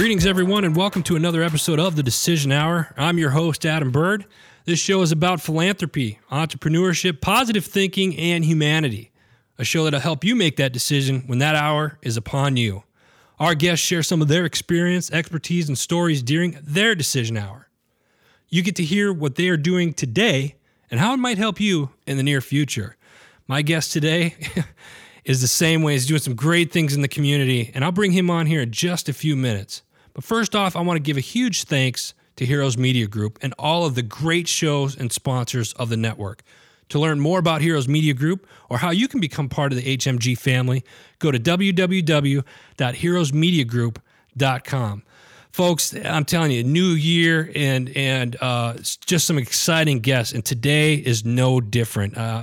Greetings, everyone, and welcome to another episode of the Decision Hour. I'm your host, Adam Bird. This show is about philanthropy, entrepreneurship, positive thinking, and humanity. A show that'll help you make that decision when that hour is upon you. Our guests share some of their experience, expertise, and stories during their decision hour. You get to hear what they are doing today and how it might help you in the near future. My guest today is the same way. He's doing some great things in the community, and I'll bring him on here in just a few minutes. But first off, I want to give a huge thanks to Heroes Media Group and all of the great shows and sponsors of the network. To learn more about Heroes Media Group or how you can become part of the HMG family, go to www.heroesmediagroup.com. Folks, I'm telling you, new year and and uh, just some exciting guests, and today is no different. Uh,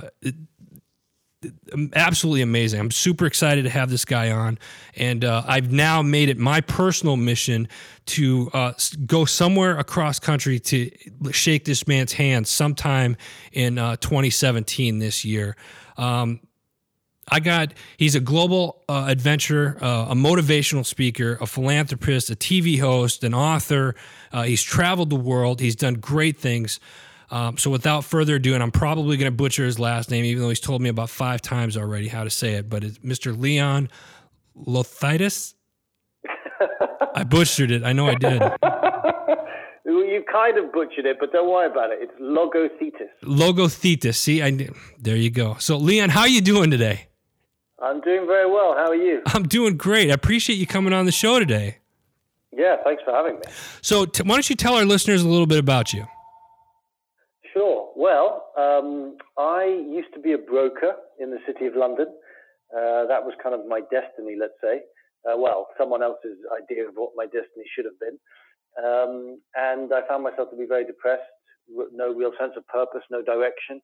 absolutely amazing. I'm super excited to have this guy on, and uh, I've now made it my personal mission to uh, go somewhere across country to shake this man's hand sometime in uh, 2017 this year. Um, I got he's a global uh, adventurer, uh, a motivational speaker, a philanthropist, a TV host, an author. Uh, he's traveled the world. He's done great things. Um, so without further ado, and I'm probably going to butcher his last name, even though he's told me about five times already how to say it, but it's Mr. Leon Lothaitis. I butchered it. I know I did. you kind of butchered it, but don't worry about it. It's logothetis. Logothetis. See, I there you go. So, Leon, how are you doing today? I'm doing very well. How are you? I'm doing great. I appreciate you coming on the show today. Yeah, thanks for having me. So, t- why don't you tell our listeners a little bit about you? Well, um, I used to be a broker in the City of London. Uh, that was kind of my destiny, let's say. Uh, well, someone else's idea of what my destiny should have been. Um, and I found myself to be very depressed, no real sense of purpose, no direction.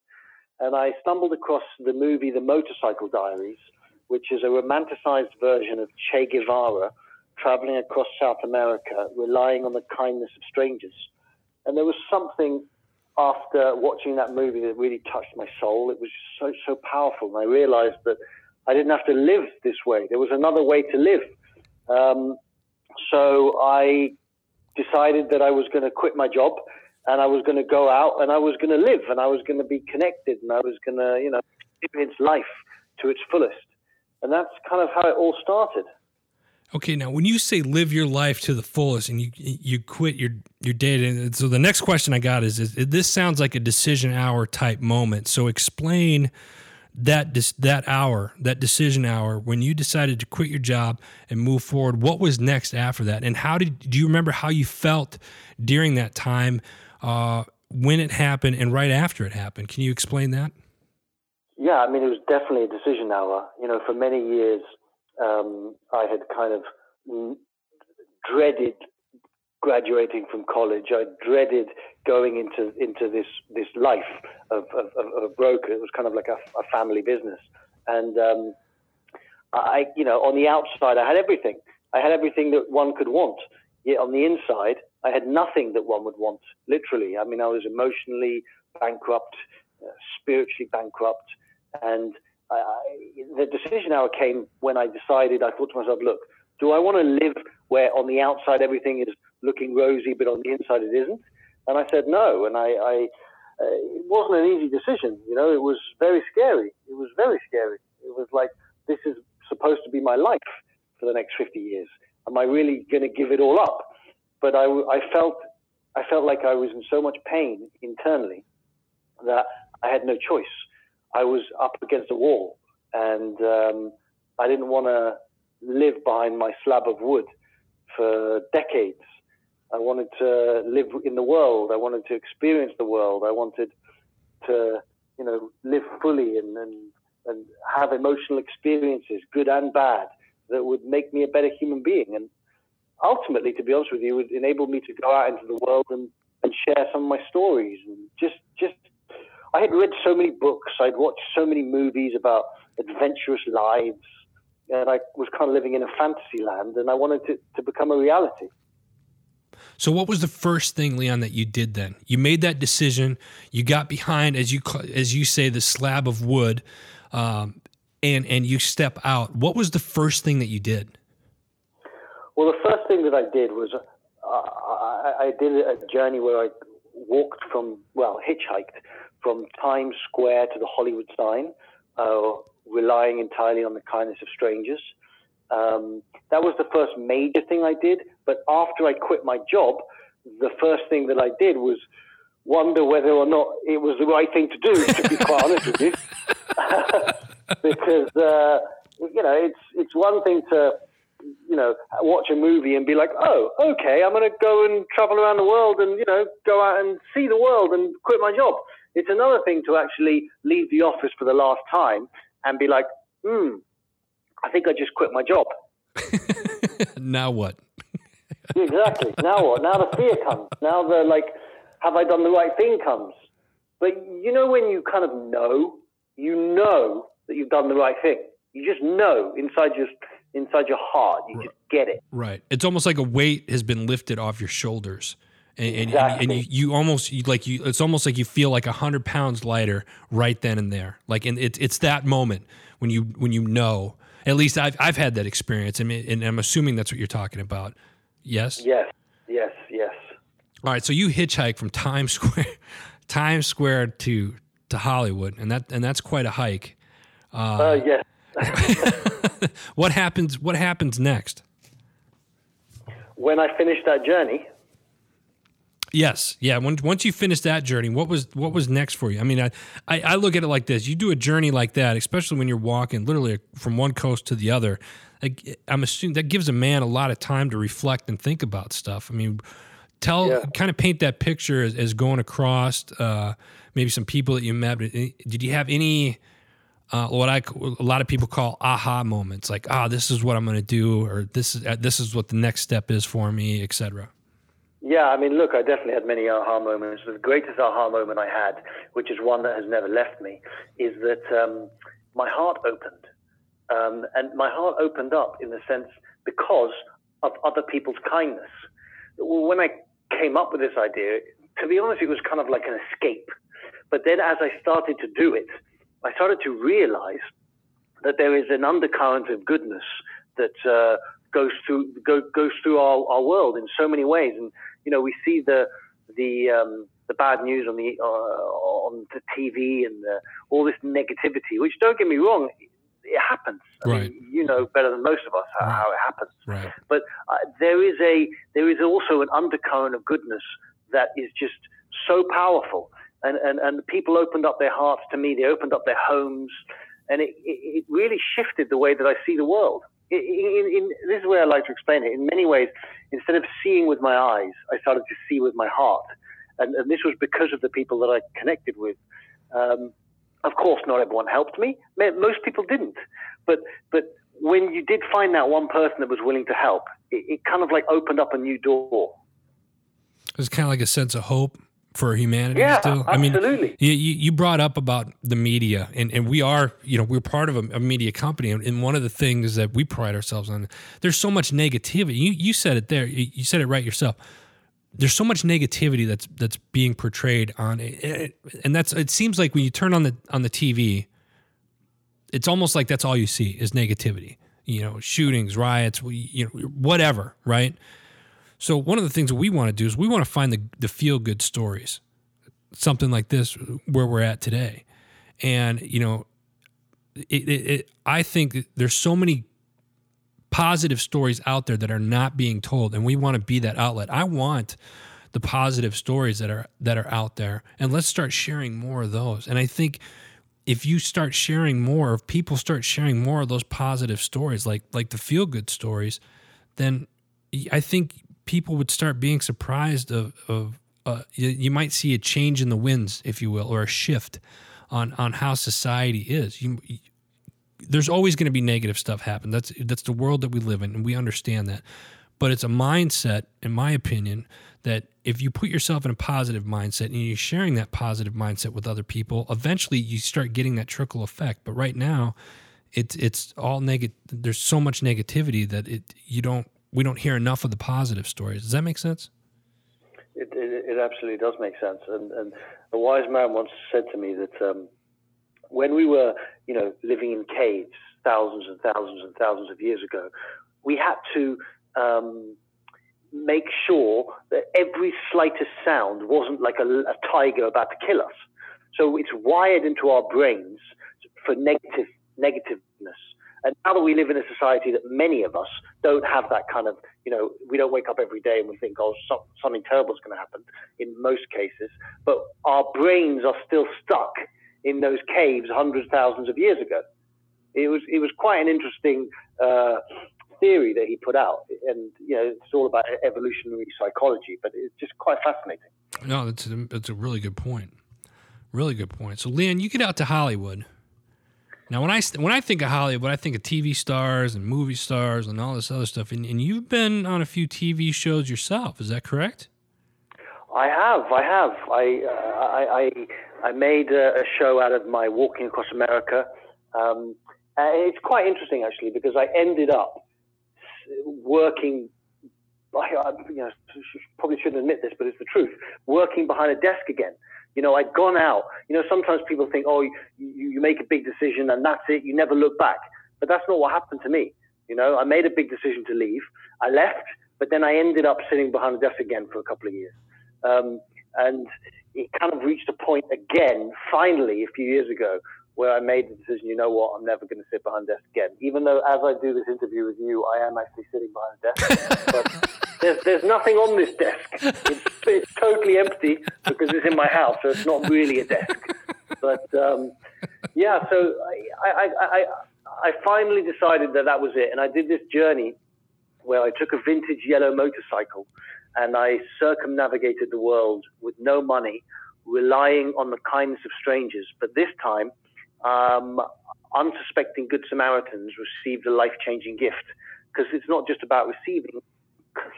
And I stumbled across the movie The Motorcycle Diaries, which is a romanticized version of Che Guevara traveling across South America, relying on the kindness of strangers. And there was something after watching that movie that really touched my soul. It was so so powerful, and I realized that I didn't have to live this way. There was another way to live. Um, so I decided that I was going to quit my job and I was going to go out and I was going to live and I was going to be connected and I was going to, you know, experience life to its fullest. And that's kind of how it all started. Okay, now when you say live your life to the fullest and you you quit your your day, so the next question I got is, is this sounds like a decision hour type moment. So explain that that hour, that decision hour, when you decided to quit your job and move forward. What was next after that, and how did do you remember how you felt during that time uh, when it happened and right after it happened? Can you explain that? Yeah, I mean it was definitely a decision hour. You know, for many years um, I had kind of dreaded graduating from college. I dreaded going into into this this life of, of, of a broker. It was kind of like a, a family business, and um, I, you know, on the outside, I had everything. I had everything that one could want. Yet on the inside, I had nothing that one would want. Literally, I mean, I was emotionally bankrupt, uh, spiritually bankrupt, and I, the decision hour came when I decided, I thought to myself, look, do I want to live where on the outside everything is looking rosy, but on the inside it isn't? And I said no. And I, I uh, it wasn't an easy decision. You know, it was very scary. It was very scary. It was like, this is supposed to be my life for the next 50 years. Am I really going to give it all up? But I, I felt, I felt like I was in so much pain internally that I had no choice. I was up against a wall, and um, I didn't want to live behind my slab of wood for decades. I wanted to live in the world. I wanted to experience the world. I wanted to, you know, live fully and, and, and have emotional experiences, good and bad, that would make me a better human being. And ultimately, to be honest with you, would enable me to go out into the world and, and share some of my stories and just, just I had read so many books, I'd watched so many movies about adventurous lives, and I was kind of living in a fantasy land, and I wanted it to become a reality. So, what was the first thing, Leon, that you did then? You made that decision. You got behind, as you as you say, the slab of wood, um, and and you step out. What was the first thing that you did? Well, the first thing that I did was uh, I, I did a journey where I walked from, well, hitchhiked from Times Square to the Hollywood sign, uh, relying entirely on the kindness of strangers. Um, that was the first major thing I did. But after I quit my job, the first thing that I did was wonder whether or not it was the right thing to do, to be quite honest with you. because, uh, you know, it's, it's one thing to, you know, watch a movie and be like, oh, okay, I'm going to go and travel around the world and, you know, go out and see the world and quit my job. It's another thing to actually leave the office for the last time and be like, hmm, I think I just quit my job. now what? exactly. Now what? Now the fear comes. Now the like, have I done the right thing comes. But you know when you kind of know, you know that you've done the right thing. You just know inside your inside your heart. You right. just get it. Right. It's almost like a weight has been lifted off your shoulders. And, exactly. and, and, you, you almost you, like you it's almost like you feel like a hundred pounds lighter right then and there like and it's it's that moment when you when you know at least I've I've had that experience and, and I'm assuming that's what you're talking about yes yes yes yes all right so you hitchhike from Times Square Times Square to to Hollywood and that and that's quite a hike uh, uh yes what happens what happens next when I finish that journey Yes, yeah. When, once you finish that journey, what was what was next for you? I mean, I, I, I look at it like this: you do a journey like that, especially when you're walking literally from one coast to the other. Like, I'm assuming that gives a man a lot of time to reflect and think about stuff. I mean, tell yeah. kind of paint that picture as, as going across. Uh, maybe some people that you met. Did you have any? Uh, what I a lot of people call aha moments, like ah, this is what I'm going to do, or this is uh, this is what the next step is for me, etc. Yeah, I mean, look, I definitely had many aha moments. The greatest aha moment I had, which is one that has never left me, is that um, my heart opened. Um, and my heart opened up in the sense because of other people's kindness. When I came up with this idea, to be honest, it was kind of like an escape. But then as I started to do it, I started to realize that there is an undercurrent of goodness that uh, goes through go, goes through our, our world in so many ways. And you know, we see the the um, the bad news on the uh, on the TV and the, all this negativity. Which don't get me wrong, it happens. I. Mean, you know better than most of us how, right. how it happens. Right. But uh, there is a there is also an undercurrent of goodness that is just so powerful. And, and, and people opened up their hearts to me. They opened up their homes, and it, it, it really shifted the way that I see the world in, in, this is where I like to explain it. In many ways, instead of seeing with my eyes, I started to see with my heart. And, and this was because of the people that I connected with. Um, of course, not everyone helped me. Most people didn't. But, but when you did find that one person that was willing to help, it, it kind of like opened up a new door. It was kind of like a sense of hope for humanity yeah, still? I mean, absolutely. You, you brought up about the media, and, and we are, you know, we're part of a, a, media company, and one of the things that we pride ourselves on, there's so much negativity. You, you said it there. You said it right yourself. There's so much negativity that's that's being portrayed on it, and that's it. Seems like when you turn on the on the TV, it's almost like that's all you see is negativity. You know, shootings, riots, you know, whatever, right? So one of the things we want to do is we want to find the, the feel good stories, something like this where we're at today. And, you know, it, it, it, I think there's so many positive stories out there that are not being told, and we want to be that outlet. I want the positive stories that are that are out there, and let's start sharing more of those. And I think if you start sharing more, if people start sharing more of those positive stories, like like the feel good stories, then I think people would start being surprised of, of uh, you, you, might see a change in the winds, if you will, or a shift on on how society is. You, you, there's always going to be negative stuff happen. That's that's the world that we live in, and we understand that. But it's a mindset, in my opinion, that if you put yourself in a positive mindset and you're sharing that positive mindset with other people, eventually you start getting that trickle effect. But right now, it's it's all negative. There's so much negativity that it you don't we don't hear enough of the positive stories. Does that make sense? It, it, it absolutely does make sense. And, and, a wise man once said to me that um, when we were, you know, living in caves thousands and thousands and thousands of years ago, we had to um, make sure that every slightest sound wasn't like a, a tiger about to kill us. So it's wired into our brains for negative negativeness. And now that we live in a society that many of us don't have that kind of, you know, we don't wake up every day and we think, oh, so, something terrible is going to happen in most cases. But our brains are still stuck in those caves hundreds, thousands of years ago. It was, it was quite an interesting uh, theory that he put out. And, you know, it's all about evolutionary psychology, but it's just quite fascinating. No, that's a, that's a really good point. Really good point. So, Leon, you get out to Hollywood now, when I when I think of Hollywood, I think of TV stars and movie stars and all this other stuff. And, and you've been on a few TV shows yourself. Is that correct? I have. I have. I uh, I, I, I made a, a, show out of my walking across America. Um, it's quite interesting actually because I ended up working. I, you know, probably shouldn't admit this, but it's the truth. Working behind a desk again. You know, I'd gone out. You know, sometimes people think, oh, you, you make a big decision and that's it. You never look back. But that's not what happened to me. You know, I made a big decision to leave. I left, but then I ended up sitting behind a desk again for a couple of years. Um, and it kind of reached a point again, finally, a few years ago, where I made the decision, you know what, I'm never going to sit behind a desk again. Even though as I do this interview with you, I am actually sitting behind a desk. but there's, there's nothing on this desk. It's, it's totally empty because it's in my house, so it's not really a desk. But um, yeah, so I, I, I, I finally decided that that was it. And I did this journey where I took a vintage yellow motorcycle and I circumnavigated the world with no money, relying on the kindness of strangers. But this time, um, unsuspecting Good Samaritans received a life changing gift because it's not just about receiving,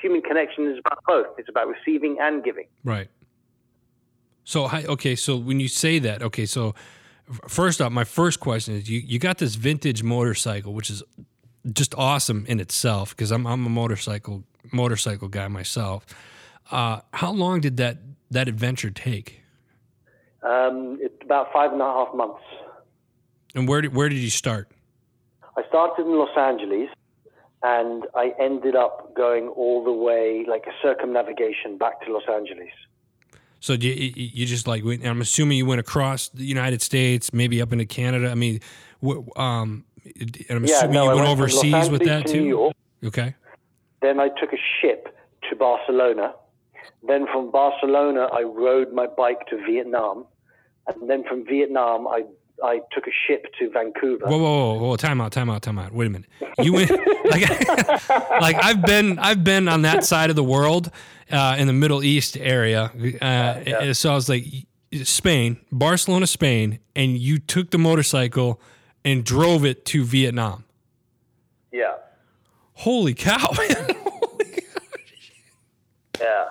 human connection is about both. It's about receiving and giving. Right. So, okay, so when you say that, okay, so first off, my first question is you, you got this vintage motorcycle, which is just awesome in itself because I'm, I'm a motorcycle motorcycle guy myself. Uh, how long did that, that adventure take? Um, it's about five and a half months. And where did, where did you start? I started in Los Angeles and I ended up going all the way, like a circumnavigation back to Los Angeles. So you, you just like I'm assuming you went across the United States, maybe up into Canada. I mean, um, I'm yeah, assuming no, you went, went overseas with that to too. York. Okay. Then I took a ship to Barcelona. Then from Barcelona, I rode my bike to Vietnam, and then from Vietnam, I I took a ship to Vancouver. Whoa, whoa, whoa, whoa! Time out, time out, time out. Wait a minute. You went like, like I've been, I've been on that side of the world, uh, in the Middle East area. Uh, yeah. So I was like, Spain, Barcelona, Spain, and you took the motorcycle and drove it to Vietnam. Yeah. Holy cow! Holy yeah.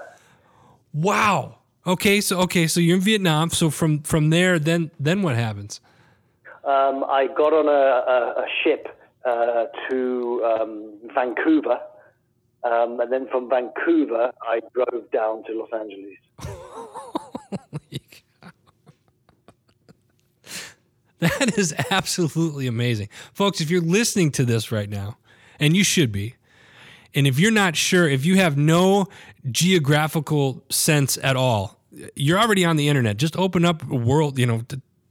Wow. Okay, so okay, so you're in Vietnam. So from from there, then then what happens? Um, I got on a, a, a ship uh, to um, Vancouver, um, and then from Vancouver, I drove down to Los Angeles. that is absolutely amazing, folks. If you're listening to this right now, and you should be, and if you're not sure, if you have no geographical sense at all, you're already on the internet. Just open up a world, you know,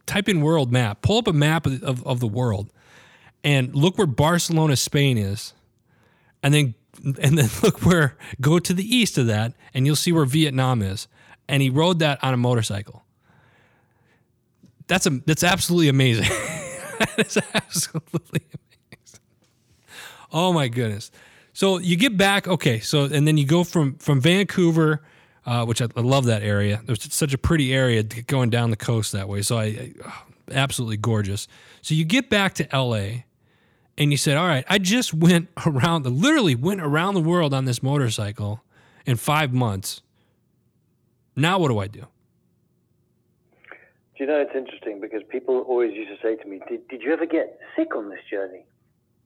type in world map, pull up a map of, of, of the world, and look where Barcelona, Spain is, and then and then look where go to the east of that, and you'll see where Vietnam is. And he rode that on a motorcycle. That's a that's absolutely amazing. that is absolutely amazing. Oh my goodness. So you get back, okay. So and then you go from from Vancouver, uh, which I, I, love that area. There's such a pretty area going down the coast that way. So I, I absolutely gorgeous. So you get back to L.A. and you said, "All right, I just went around, the, literally went around the world on this motorcycle in five months. Now what do I do?" Do you know it's interesting because people always used to say to me, "Did, did you ever get sick on this journey?"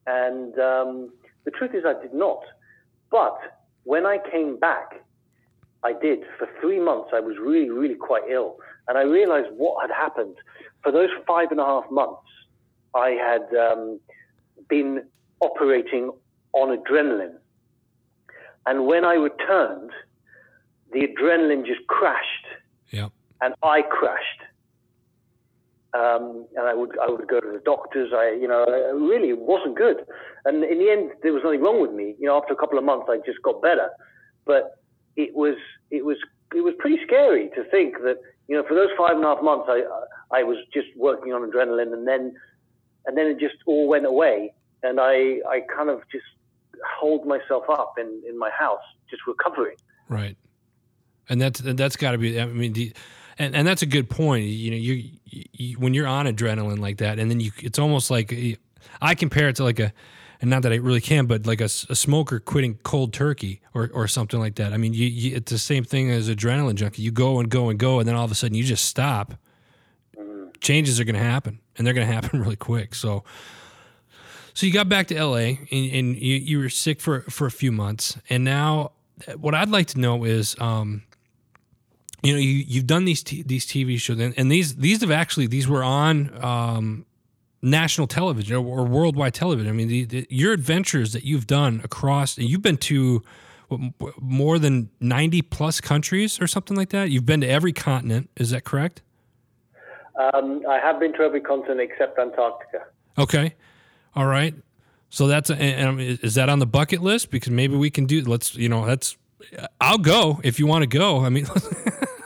And um, the truth is, I did not. But when I came back, I did. For three months, I was really, really quite ill. And I realized what had happened. For those five and a half months, I had um, been operating on adrenaline. And when I returned, the adrenaline just crashed. Yeah. And I crashed. Um, and I would I would go to the doctors. I you know it really wasn't good. And in the end, there was nothing wrong with me. You know, after a couple of months, I just got better. But it was it was it was pretty scary to think that you know for those five and a half months, I I was just working on adrenaline, and then and then it just all went away, and I I kind of just hold myself up in in my house, just recovering. Right. And that's that's got to be. I mean, the, and and that's a good point. You know, you, you, when you're on adrenaline like that, and then you, it's almost like I compare it to like a, and not that I really can, but like a, a smoker quitting cold turkey or or something like that. I mean, you, you, it's the same thing as adrenaline junkie. You go and go and go, and then all of a sudden you just stop. Changes are going to happen, and they're going to happen really quick. So. So you got back to LA and, and you, you were sick for, for a few months, and now what I'd like to know is, um, you know, you you've done these t- these TV shows, and, and, these these have actually these were on um, national television or, or, worldwide television. I mean, the, the, your adventures that you've done across, and you've been to what, more than ninety plus countries or something like that. You've been to every continent. Is that correct? Um, I have been to every continent except Antarctica. Okay, all right. So that's a, and is that on the bucket list? Because maybe we can do. Let's you know that's. I'll go if you want to go. I mean.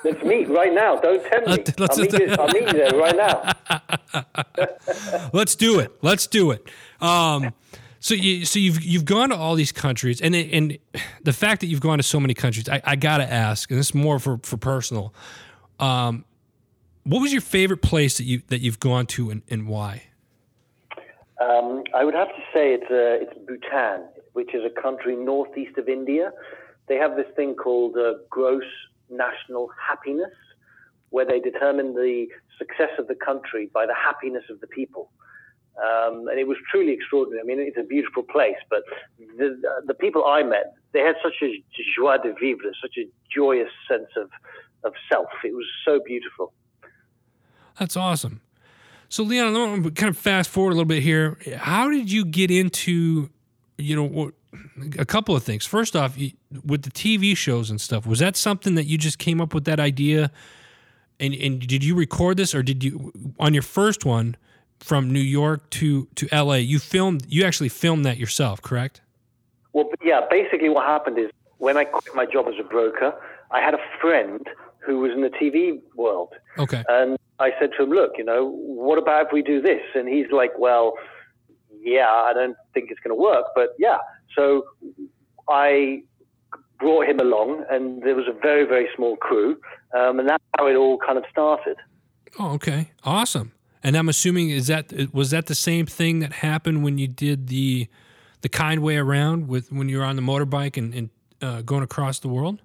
Let's meet right now. Don't tempt me. Let's, I'll, meet you, I'll meet you there right now. let's do it. Let's do it. Um, so you so you've you've gone to all these countries, and and the fact that you've gone to so many countries, I, I got to ask, and this is more for for personal. Um, what was your favorite place that you that you've gone to, and, and why? Um, I would have to say it's uh, it's Bhutan, which is a country northeast of India. They have this thing called uh, gross national happiness, where they determine the success of the country by the happiness of the people. Um, and it was truly extraordinary. I mean, it's a beautiful place, but the, the people I met, they had such a joie de vivre, such a joyous sense of, of self. It was so beautiful. That's awesome. So, Leon, I'm going to kind of fast forward a little bit here. How did you get into, you know, a couple of things. First off, with the TV shows and stuff, was that something that you just came up with that idea? And, and did you record this, or did you on your first one from New York to to LA? You filmed, you actually filmed that yourself, correct? Well, yeah. Basically, what happened is when I quit my job as a broker, I had a friend who was in the TV world. Okay. And I said to him, "Look, you know, what about if we do this?" And he's like, "Well." Yeah, I don't think it's going to work, but yeah. So I brought him along, and there was a very, very small crew, um, and that's how it all kind of started. Oh, okay, awesome. And I'm assuming is that was that the same thing that happened when you did the the kind way around with when you were on the motorbike and, and uh, going across the world?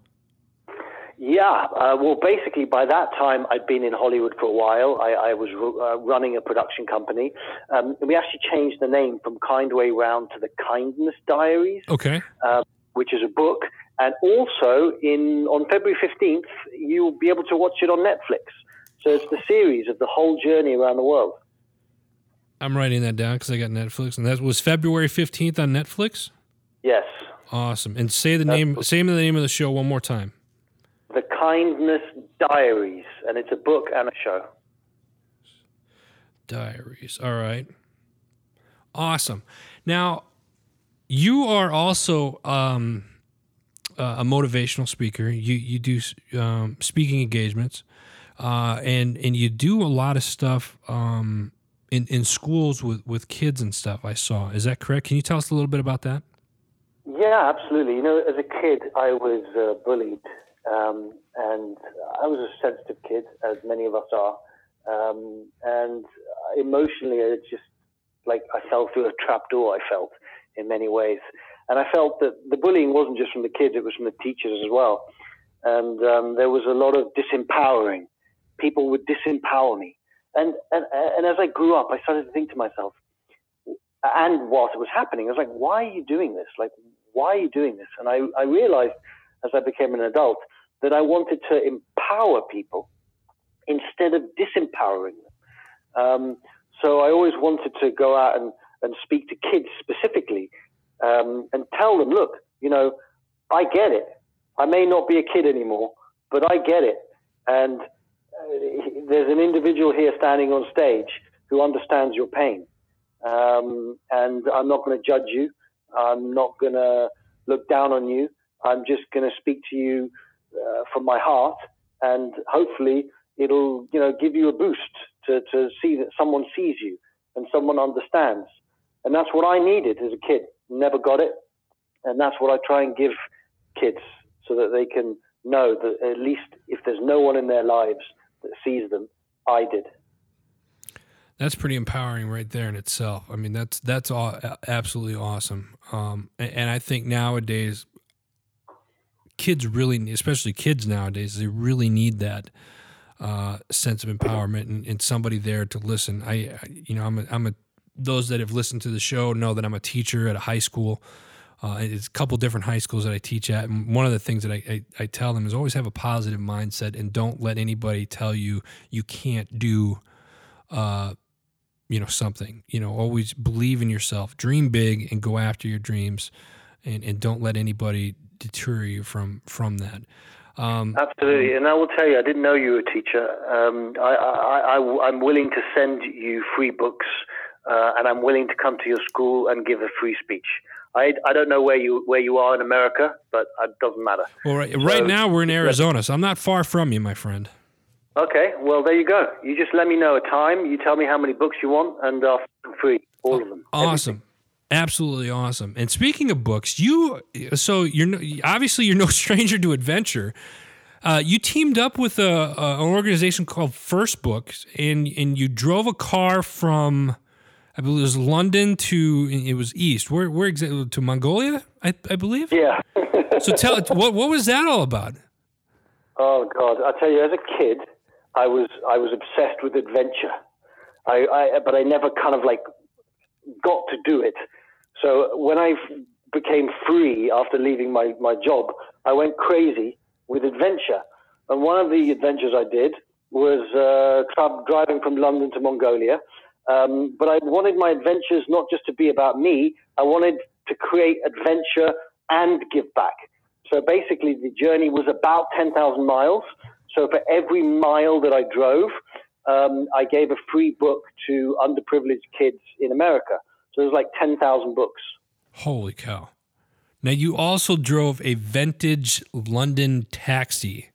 Yeah, uh, well, basically, by that time, I'd been in Hollywood for a while. I, I was uh, running a production company. Um, we actually changed the name from Kind Way Round to the Kindness Diaries. Okay. Uh, which is a book. And also, in on February 15th, you'll be able to watch it on Netflix. So it's the series of the whole journey around the world. I'm writing that down because I got Netflix, and that was February 15th on Netflix. Yes. Awesome. And say the That's name. Say the name of the show one more time. Kindness Diaries, and it's a book and a show. Diaries. All right. Awesome. Now, you are also um, a motivational speaker. You you do um, speaking engagements, uh, and and you do a lot of stuff um, in in schools with with kids and stuff. I saw. Is that correct? Can you tell us a little bit about that? Yeah, absolutely. You know, as a kid, I was uh, bullied um, and I was a sensitive kid, as many of us are. Um, and emotionally, it just like I fell through a trap door, I felt in many ways. And I felt that the bullying wasn't just from the kids, it was from the teachers as well. And um, there was a lot of disempowering. People would disempower me. And, and, and as I grew up, I started to think to myself, and it was happening, I was like, why are you doing this? Like, why are you doing this? And I, I realized as I became an adult that I wanted to empower people instead of disempowering them. Um, so I always wanted to go out and, and speak to kids specifically um, and tell them, look, you know, I get it. I may not be a kid anymore, but I get it. And uh, there's an individual here standing on stage who understands your pain. Um, and I'm not going to judge you. I'm not going to look down on you. I'm just going to speak to you uh, from my heart, and hopefully it'll you know give you a boost to, to see that someone sees you and someone understands. And that's what I needed as a kid. Never got it, and that's what I try and give kids so that they can know that at least if there's no one in their lives that sees them, I did. That's pretty empowering right there in itself. I mean, that's that's all absolutely awesome. Um, and, and, I think nowadays, kids really, especially kids nowadays, they really need that uh, sense of empowerment and, and, somebody there to listen. I, you know, I'm a, I'm a those that have listened to the show know that I'm a teacher at a high school. Uh, it's a couple different high schools that I teach at. And one of the things that I, I, I, tell them is always have a positive mindset and don't let anybody tell you you can't do, uh, you know, something. You know, always believe in yourself, dream big, and go after your dreams, and, and don't let anybody deter you from from that. Um, Absolutely, and I will tell you, I didn't know you were a teacher. Um, I, I, I, I'm willing to send you free books, uh, and I'm willing to come to your school and give a free speech. I, I don't know where you where you are in America, but it doesn't matter. Well, right, so, right now we're in Arizona, so I'm not far from you, my friend. Okay, well there you go. You just let me know a time. You tell me how many books you want, and uh, free all of them. Awesome. Everything. Absolutely awesome. And speaking of books, you so you're no, obviously you're no stranger to adventure. Uh, you teamed up with a, a, an organization called First Books, and and you drove a car from I believe it was London to it was east. Where where exactly to Mongolia? I, I believe. Yeah. so tell what what was that all about? Oh God, I tell you, as a kid, I was I was obsessed with adventure. I, I but I never kind of like got to do it. So when I became free after leaving my, my job, I went crazy with adventure. And one of the adventures I did was uh, tra- driving from London to Mongolia. Um, but I wanted my adventures not just to be about me, I wanted to create adventure and give back. So basically, the journey was about 10,000 miles. So for every mile that I drove, um, I gave a free book to underprivileged kids in America. So there's like 10,000 books. Holy cow. Now, you also drove a vintage London taxi.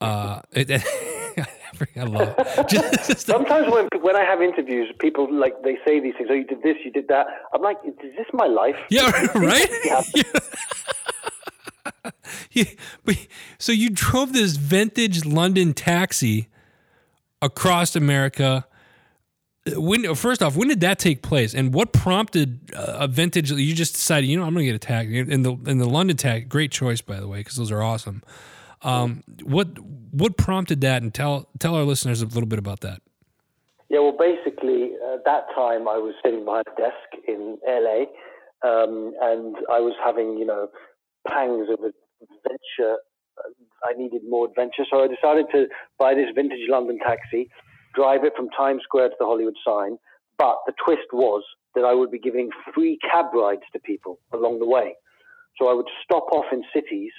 Uh, I love it. Sometimes when when I have interviews, people like they say these things. Oh, you did this, you did that. I'm like, is this my life? Yeah, right. yeah. yeah. So you drove this vintage London taxi across America when first off, when did that take place, and what prompted a vintage? You just decided, you know, I'm going to get a tag in the in the London tag. Great choice, by the way, because those are awesome. Um, what what prompted that, and tell tell our listeners a little bit about that. Yeah, well, basically, at that time I was sitting behind a desk in LA, um, and I was having you know pangs of adventure. I needed more adventure, so I decided to buy this vintage London taxi drive it from Times Square to the Hollywood sign. But the twist was that I would be giving free cab rides to people along the way. So I would stop off in cities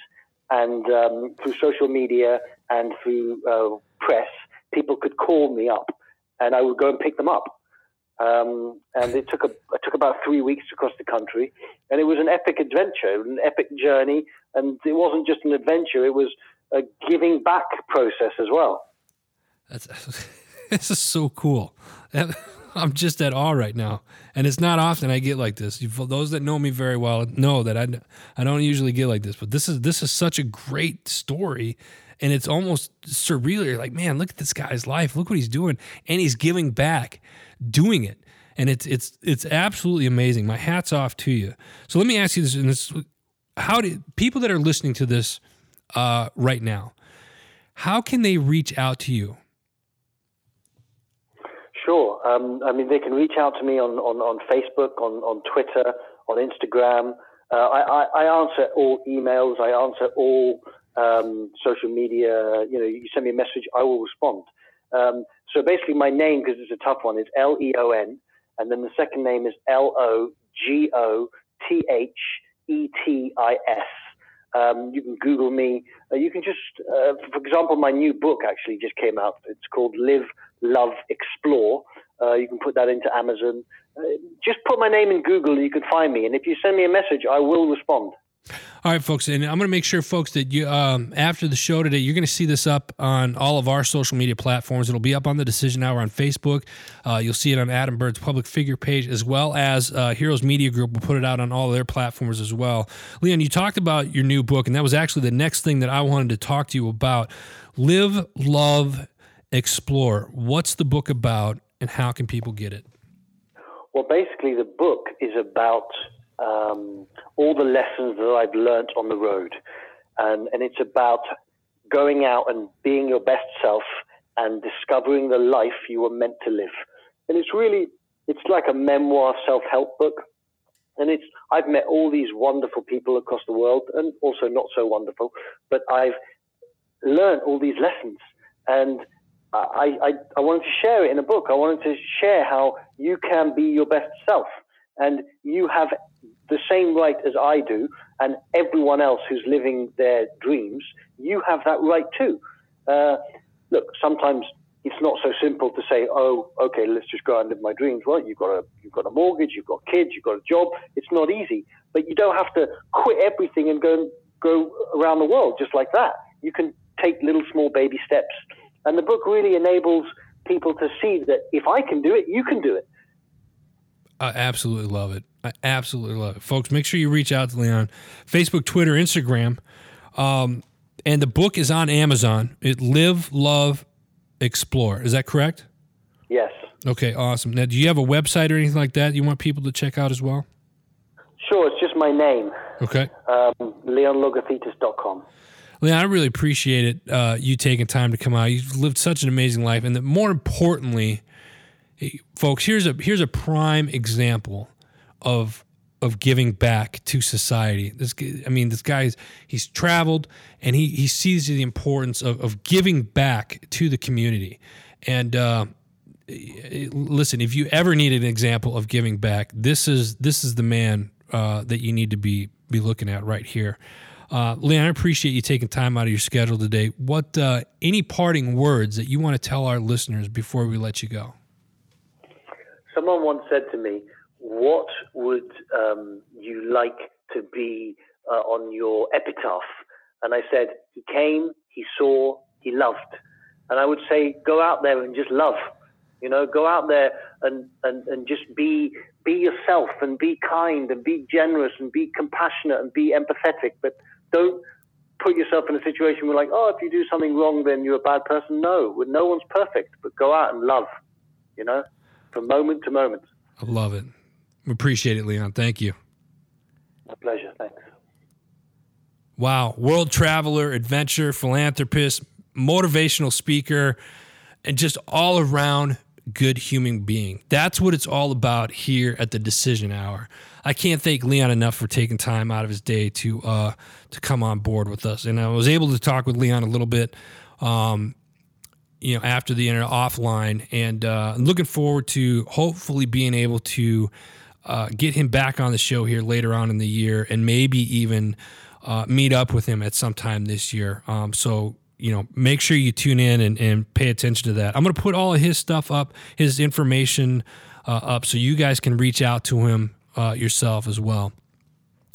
and um, through social media and through uh, press, people could call me up and I would go and pick them up. Um, and it took, a, it took about three weeks across the country. And it was an epic adventure, an epic journey. And it wasn't just an adventure, it was a giving back process as well. That's this is so cool. I'm just at awe right now, and it's not often I get like this. Those that know me very well know that I, I don't usually get like this, but this is this is such a great story, and it's almost surreal. You're like, man, look at this guy's life. Look what he's doing, and he's giving back, doing it, and it's it's it's absolutely amazing. My hats off to you. So let me ask you this: and this, how do people that are listening to this uh, right now, how can they reach out to you? Sure. Um, I mean, they can reach out to me on, on, on Facebook, on, on Twitter, on Instagram. Uh, I, I, I, answer all emails. I answer all um, social media. You know, you send me a message, I will respond. Um, so basically, my name, because it's a tough one, is L E O N, and then the second name is L O G O T H E T I S. Um, you can Google me. Uh, you can just, uh, for example, my new book actually just came out. It's called Live, Love, Explore. Uh, you can put that into Amazon. Uh, just put my name in Google, and you can find me. And if you send me a message, I will respond. All right, folks, and I'm going to make sure, folks, that you um, after the show today, you're going to see this up on all of our social media platforms. It'll be up on the Decision Hour on Facebook. Uh, you'll see it on Adam Bird's public figure page, as well as uh, Heroes Media Group will put it out on all their platforms as well. Leon, you talked about your new book, and that was actually the next thing that I wanted to talk to you about. Live, love, explore. What's the book about, and how can people get it? Well, basically, the book is about um, all the lessons that I've learned on the road. And, and it's about going out and being your best self and discovering the life you were meant to live. And it's really, it's like a memoir self-help book. And it's, I've met all these wonderful people across the world and also not so wonderful, but I've learned all these lessons. And I, I, I wanted to share it in a book. I wanted to share how you can be your best self and you have the same right as I do, and everyone else who's living their dreams, you have that right too. Uh, look, sometimes it's not so simple to say, "Oh, okay, let's just go and live my dreams." Well, you've got a you've got a mortgage, you've got kids, you've got a job. It's not easy, but you don't have to quit everything and go go around the world just like that. You can take little small baby steps, and the book really enables people to see that if I can do it, you can do it. I absolutely love it. I absolutely love it. Folks, make sure you reach out to Leon. Facebook, Twitter, Instagram. Um, and the book is on Amazon. It Live, Love, Explore. Is that correct? Yes. Okay, awesome. Now, do you have a website or anything like that you want people to check out as well? Sure, it's just my name. Okay. Um, LeonLogothetis.com. Leon, I really appreciate it, uh, you taking time to come out. You've lived such an amazing life. And the, more importantly, folks, here's a here's a prime example of of giving back to society. This, I mean, this guy's he's traveled and he he sees the importance of of giving back to the community. And uh, listen, if you ever need an example of giving back, this is this is the man uh, that you need to be be looking at right here. Uh, Leon, I appreciate you taking time out of your schedule today. What uh, any parting words that you want to tell our listeners before we let you go? Someone once said to me, "What would um, you like to be uh, on your epitaph?" And I said, "He came, he saw, he loved." And I would say, "Go out there and just love." You know, go out there and, and, and just be be yourself and be kind and be generous and be compassionate and be empathetic. But don't put yourself in a situation where like, oh, if you do something wrong, then you're a bad person. No, no one's perfect. But go out and love. You know from moment to moment. I love it. We appreciate it, Leon. Thank you. My pleasure. Thanks. Wow. World traveler, adventure, philanthropist, motivational speaker, and just all around good human being. That's what it's all about here at the Decision Hour. I can't thank Leon enough for taking time out of his day to uh, to come on board with us. And I was able to talk with Leon a little bit um, you know after the internet offline and uh, looking forward to hopefully being able to uh, get him back on the show here later on in the year and maybe even uh, meet up with him at some time this year. Um, so you know make sure you tune in and, and pay attention to that. I'm going to put all of his stuff up his information uh, up so you guys can reach out to him uh, yourself as well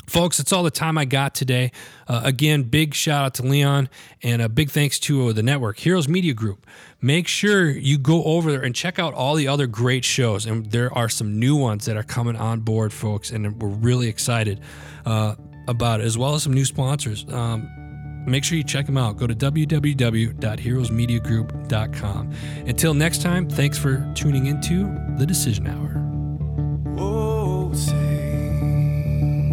Folks, that's all the time I got today. Uh, again, big shout out to Leon and a big thanks to uh, the network, Heroes Media Group. Make sure you go over there and check out all the other great shows. And there are some new ones that are coming on board, folks, and we're really excited uh, about it, as well as some new sponsors. Um, make sure you check them out. Go to www.heroesmediagroup.com. Until next time, thanks for tuning into the Decision Hour.